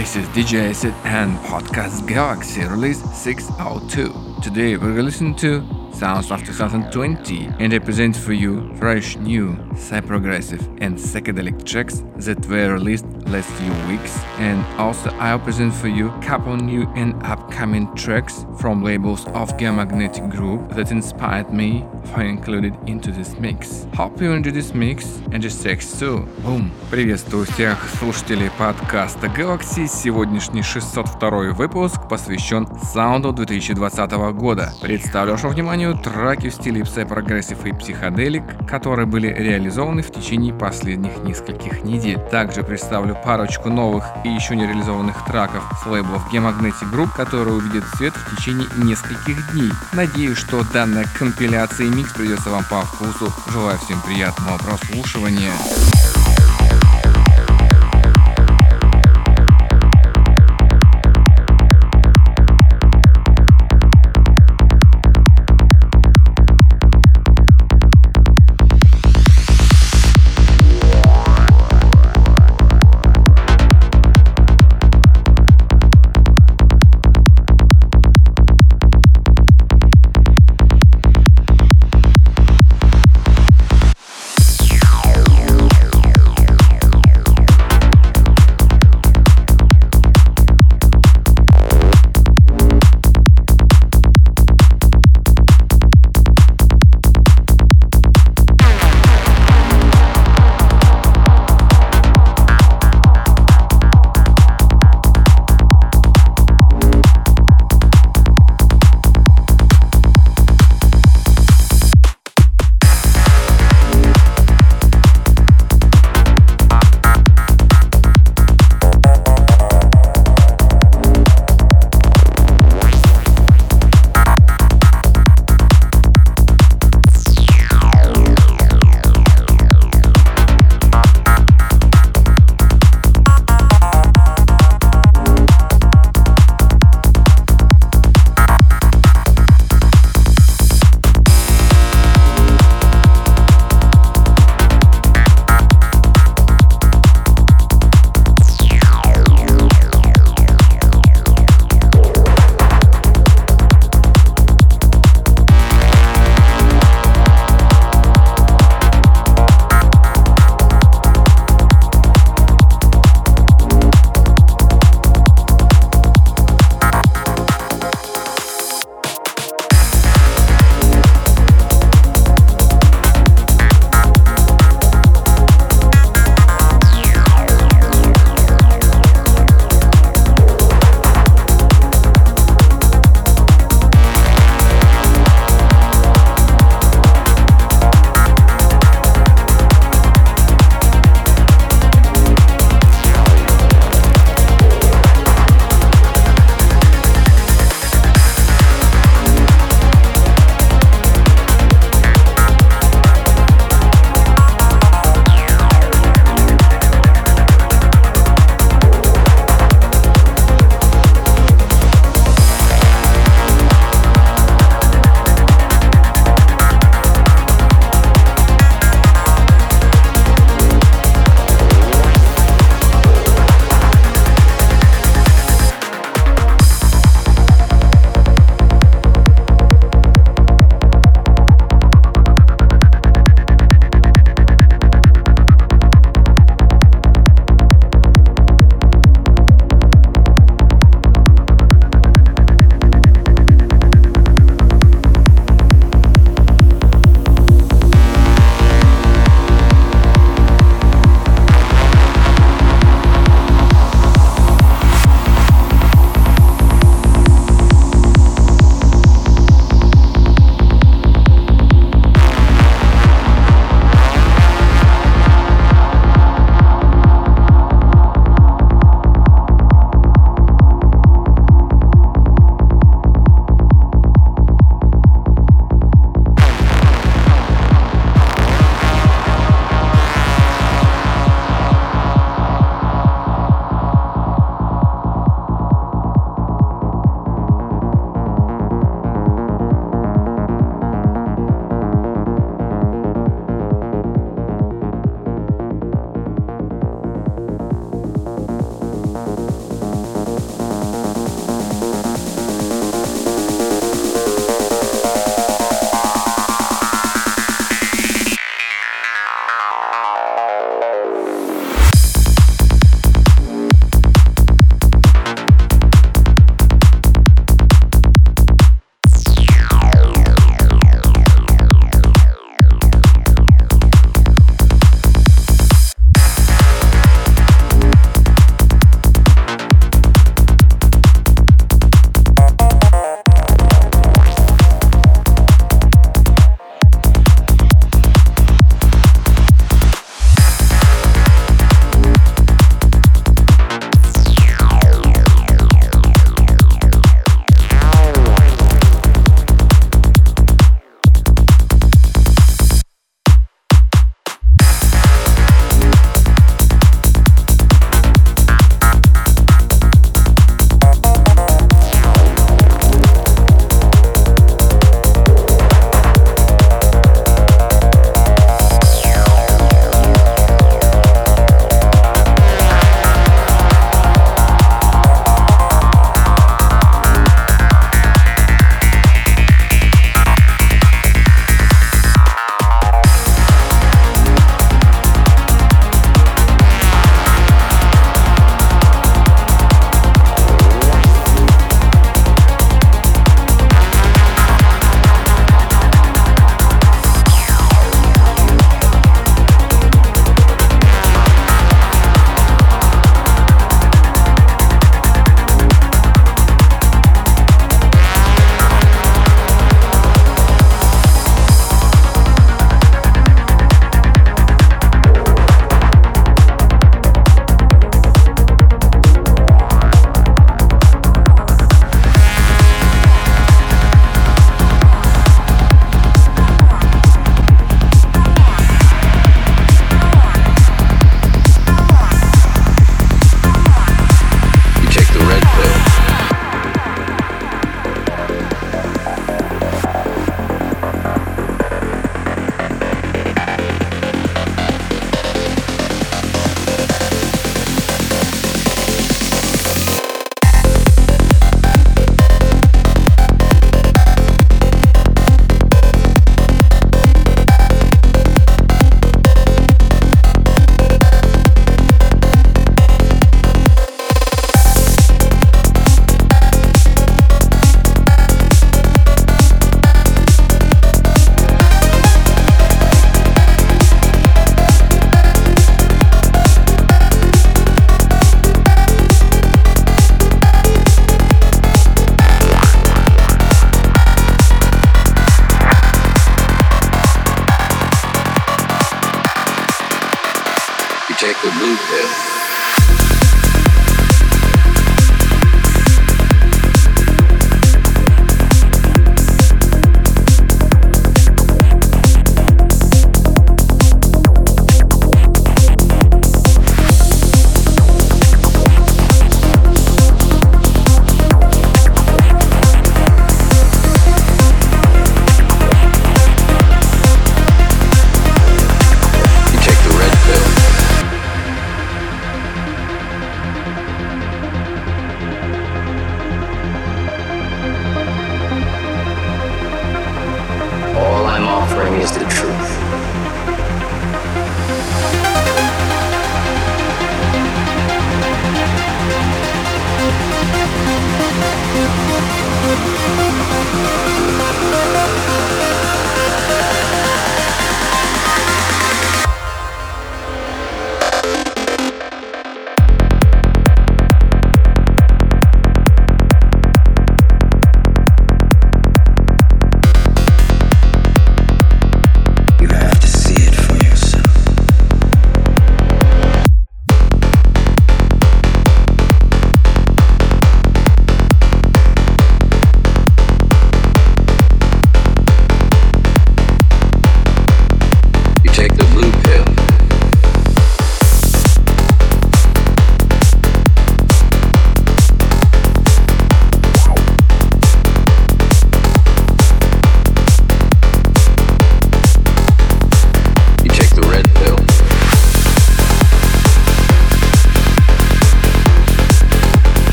This is DJ Acid and Podcast Galaxy release 602. Today we're gonna listen to sounds of 2020 and I present for you fresh new, psy-progressive and psychedelic tracks that were released last few weeks and also I'll present for you couple new and upcoming tracks from labels of Geomagnetic Group that inspired me for included into this mix. Hope you enjoy this mix and just text too. Boom! Приветствую всех слушателей подкаста Galaxy. Сегодняшний 602 выпуск посвящен саунду 2020 года. Представлю вашему вниманию треки в стиле Psy-Progressive и Psychedelic, которые были реализованы в течение последних нескольких недель. Также представлю парочку новых и еще не реализованных треков с лейблов Gemagnetic Group, которые увидят свет в течение нескольких дней. Надеюсь, что данная компиляция и микс придется вам по вкусу. Желаю всем приятного прослушивания.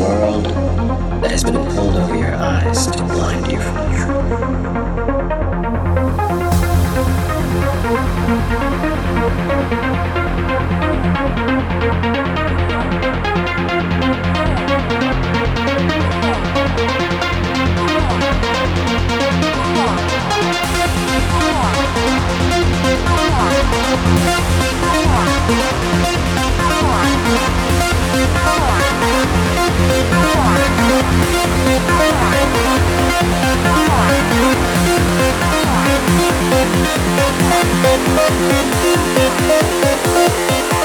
world that has been pulled over your eyes to blind you from Thank you.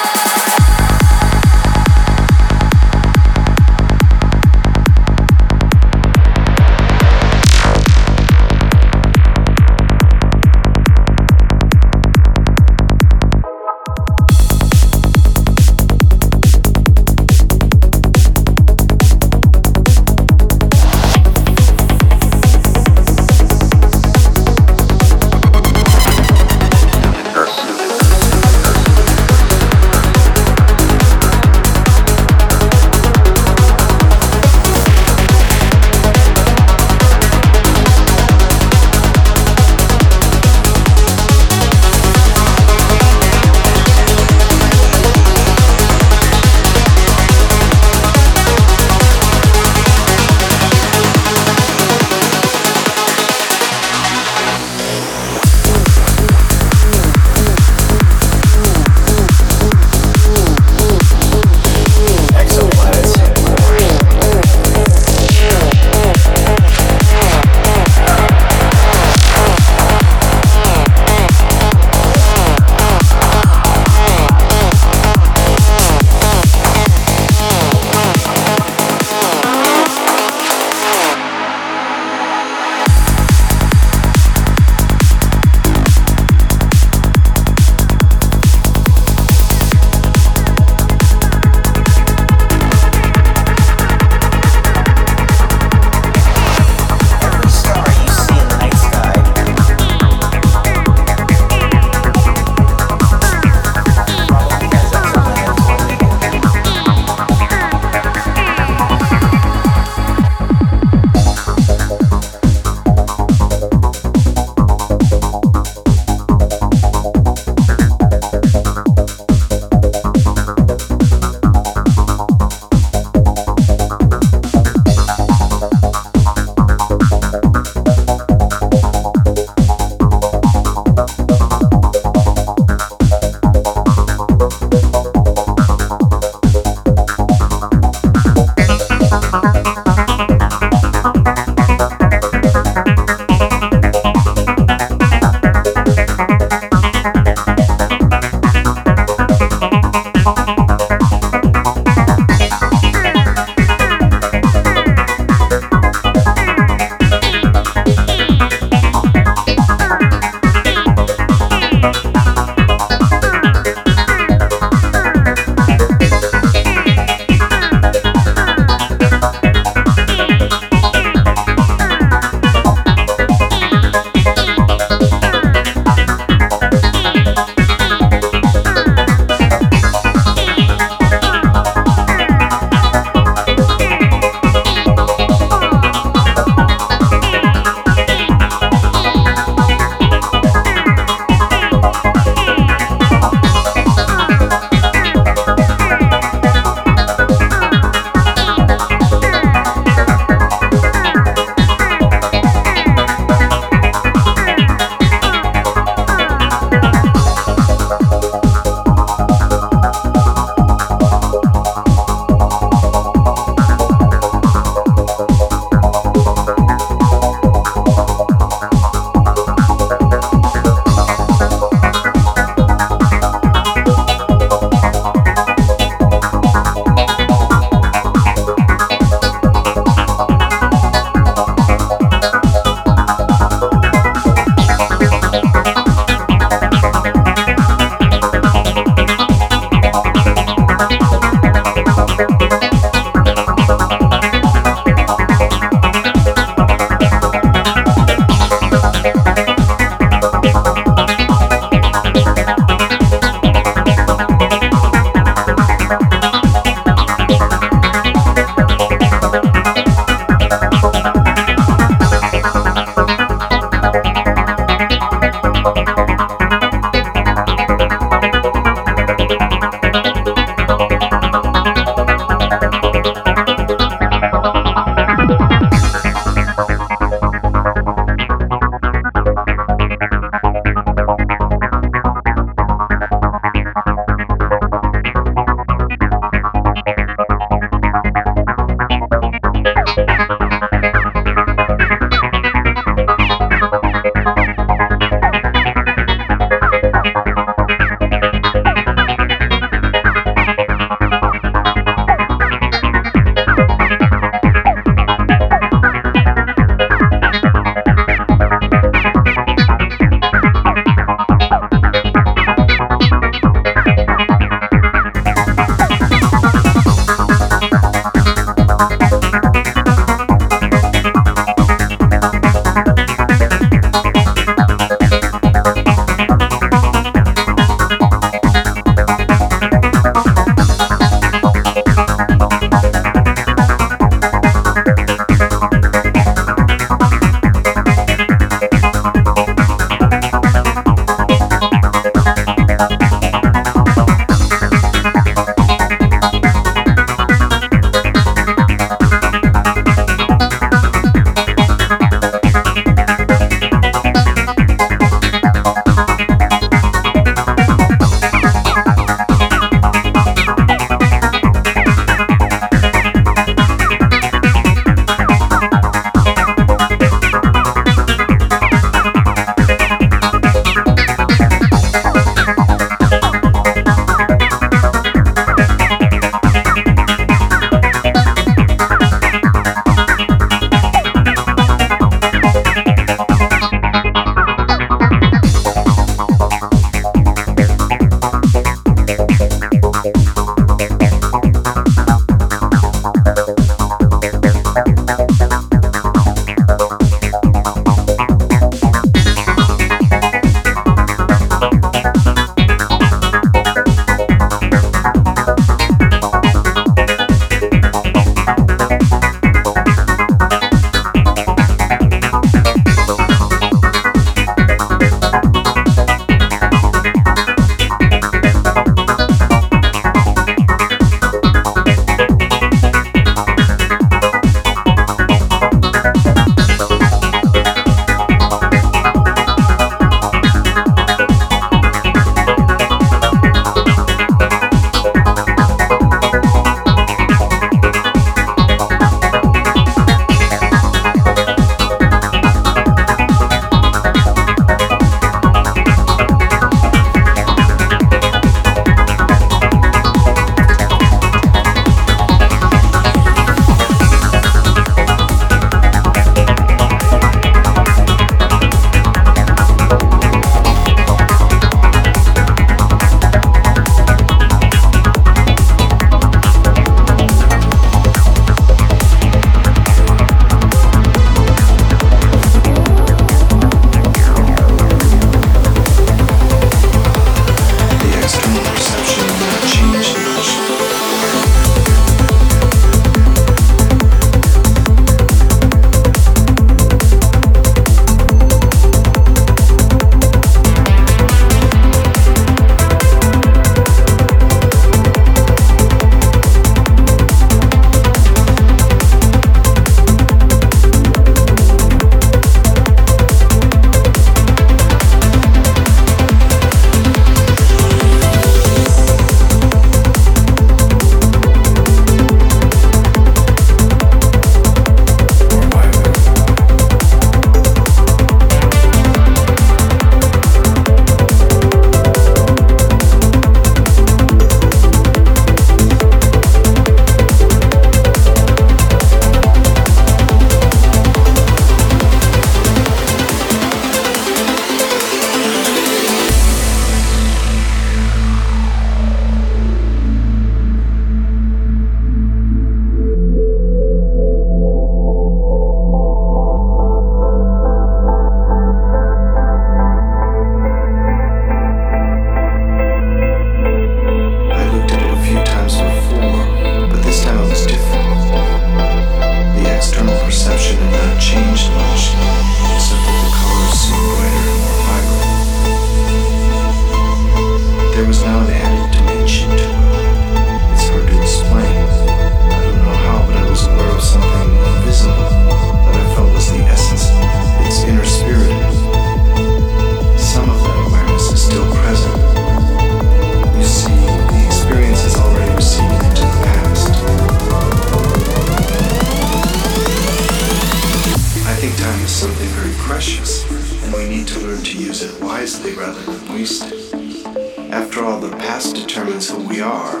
After all, the past determines who we are.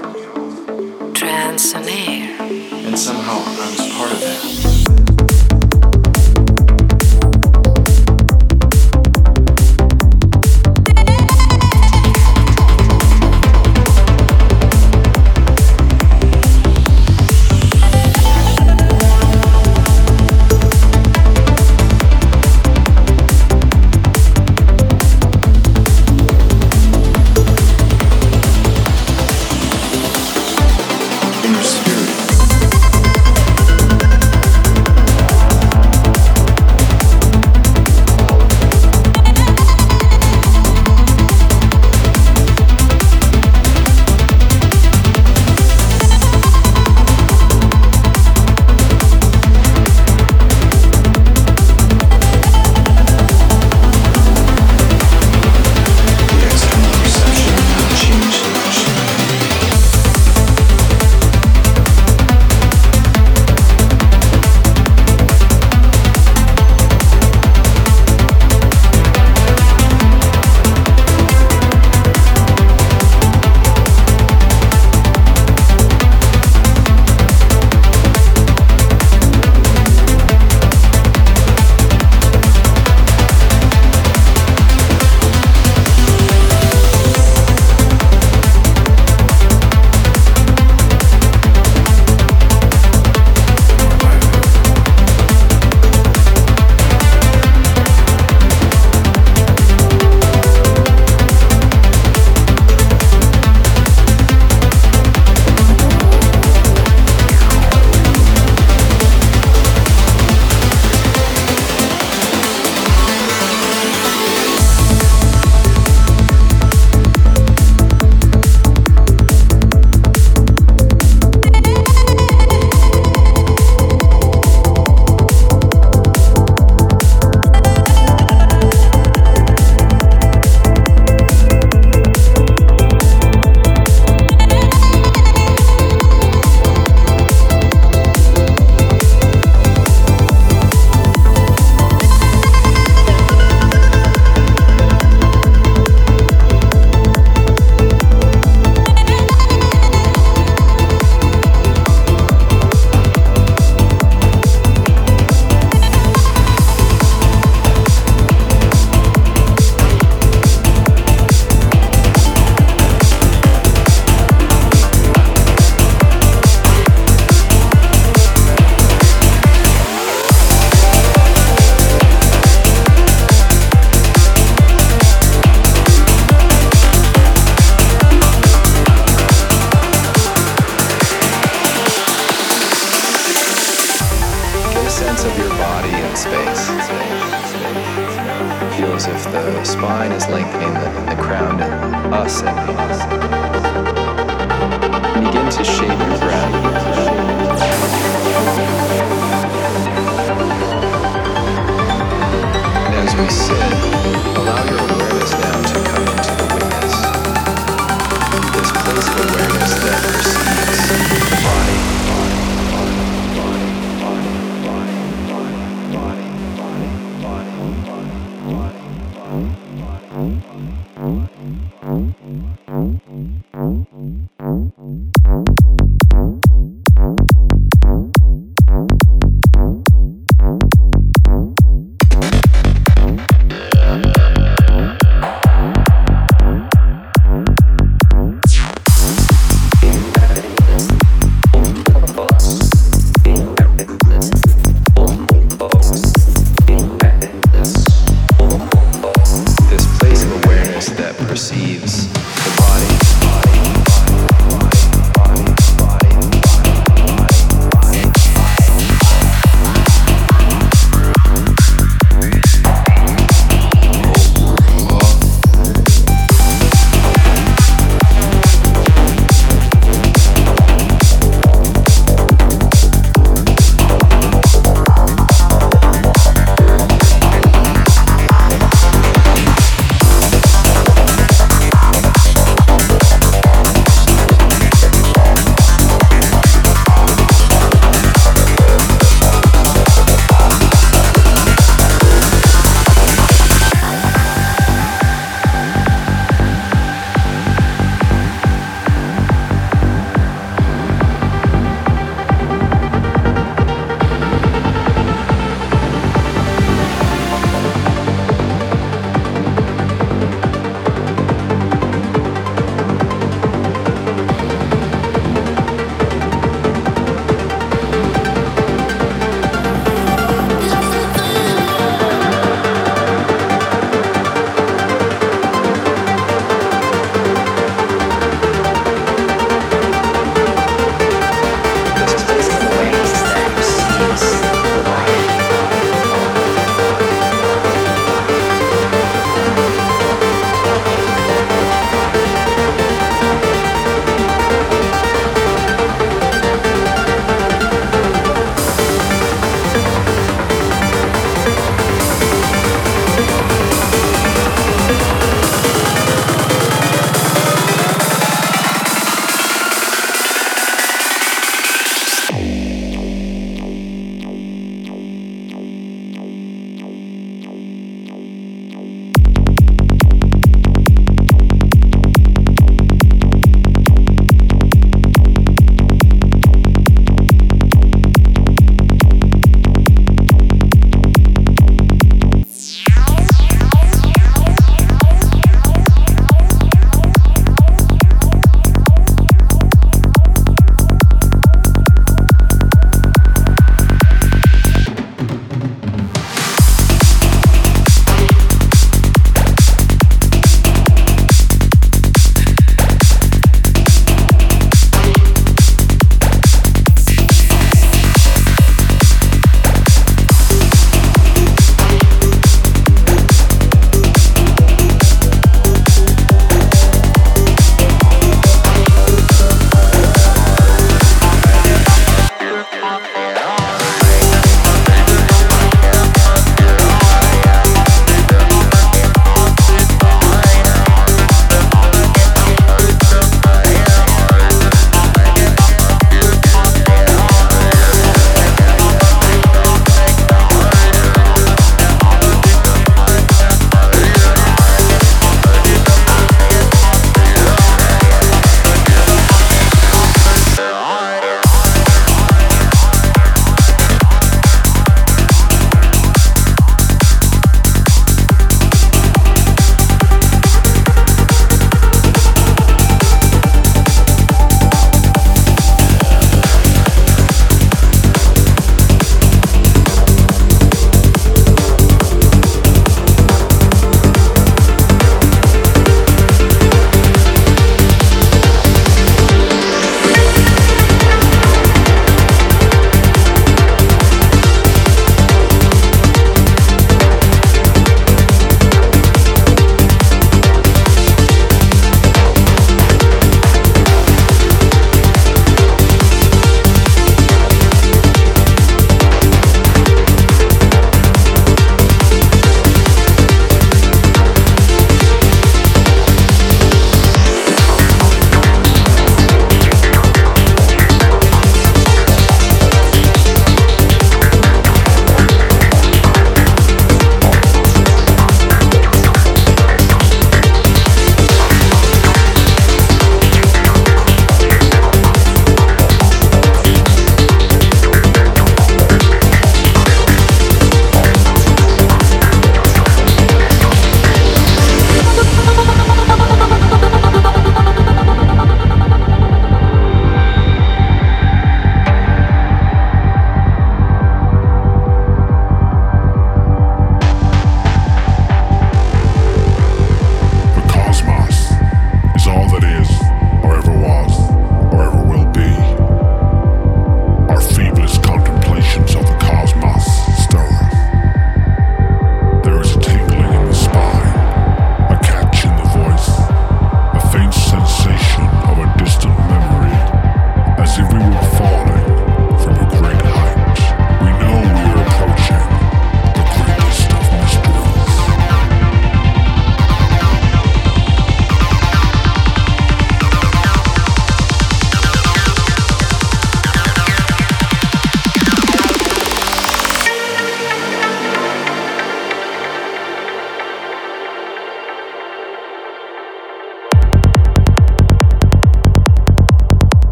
And somehow I was part of that.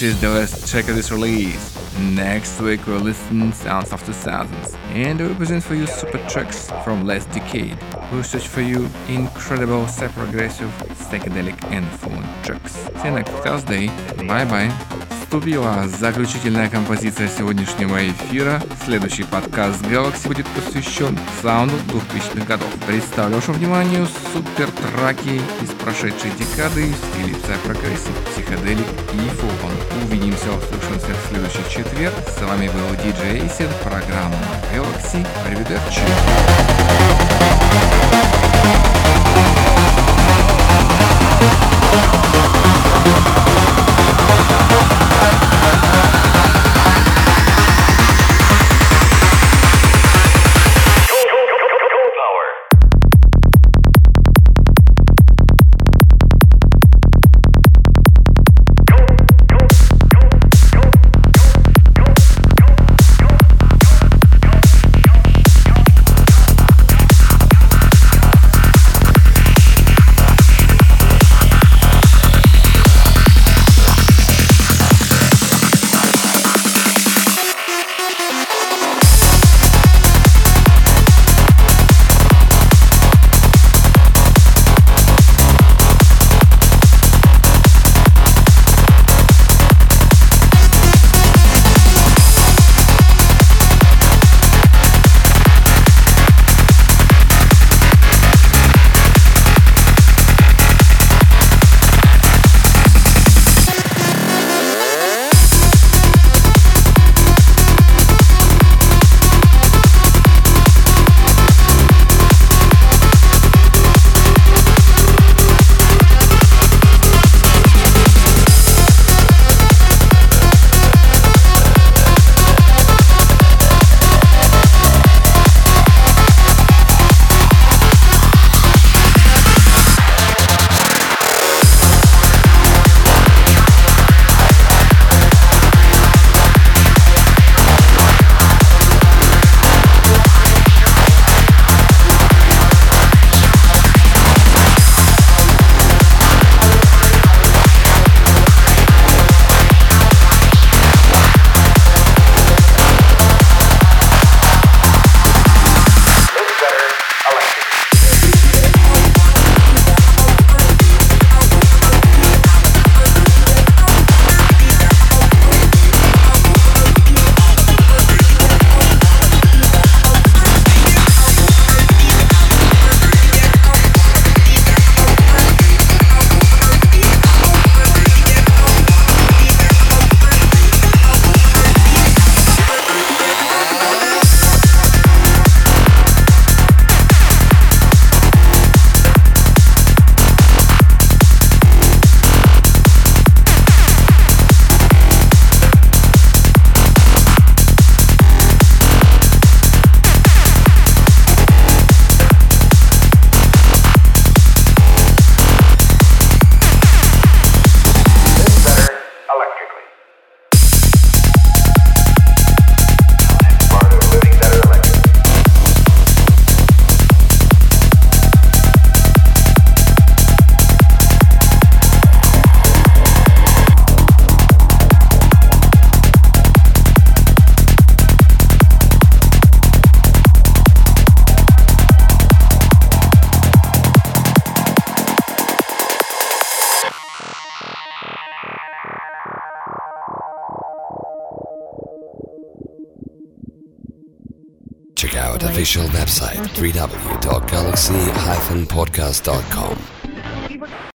This is the last track of this release. Next week we'll listen Sounds of the Thousands and we'll present for you super tracks from last decade. We'll search for you incredible super progressive, psychedelic and fun tracks. See you next Thursday. Bye bye. Вступила заключительная композиция сегодняшнего эфира. Следующий подкаст Galaxy будет посвящен саунду 2000-х годов. Представлю вашему вниманию супер траки из прошедшей декады в стиле прогрессив, психоделик и фон. Увидимся, услышимся в следующий четверг. С вами был DJ Acid, программа Galaxy. Arrivederci. Website www.galaxy-podcast.com.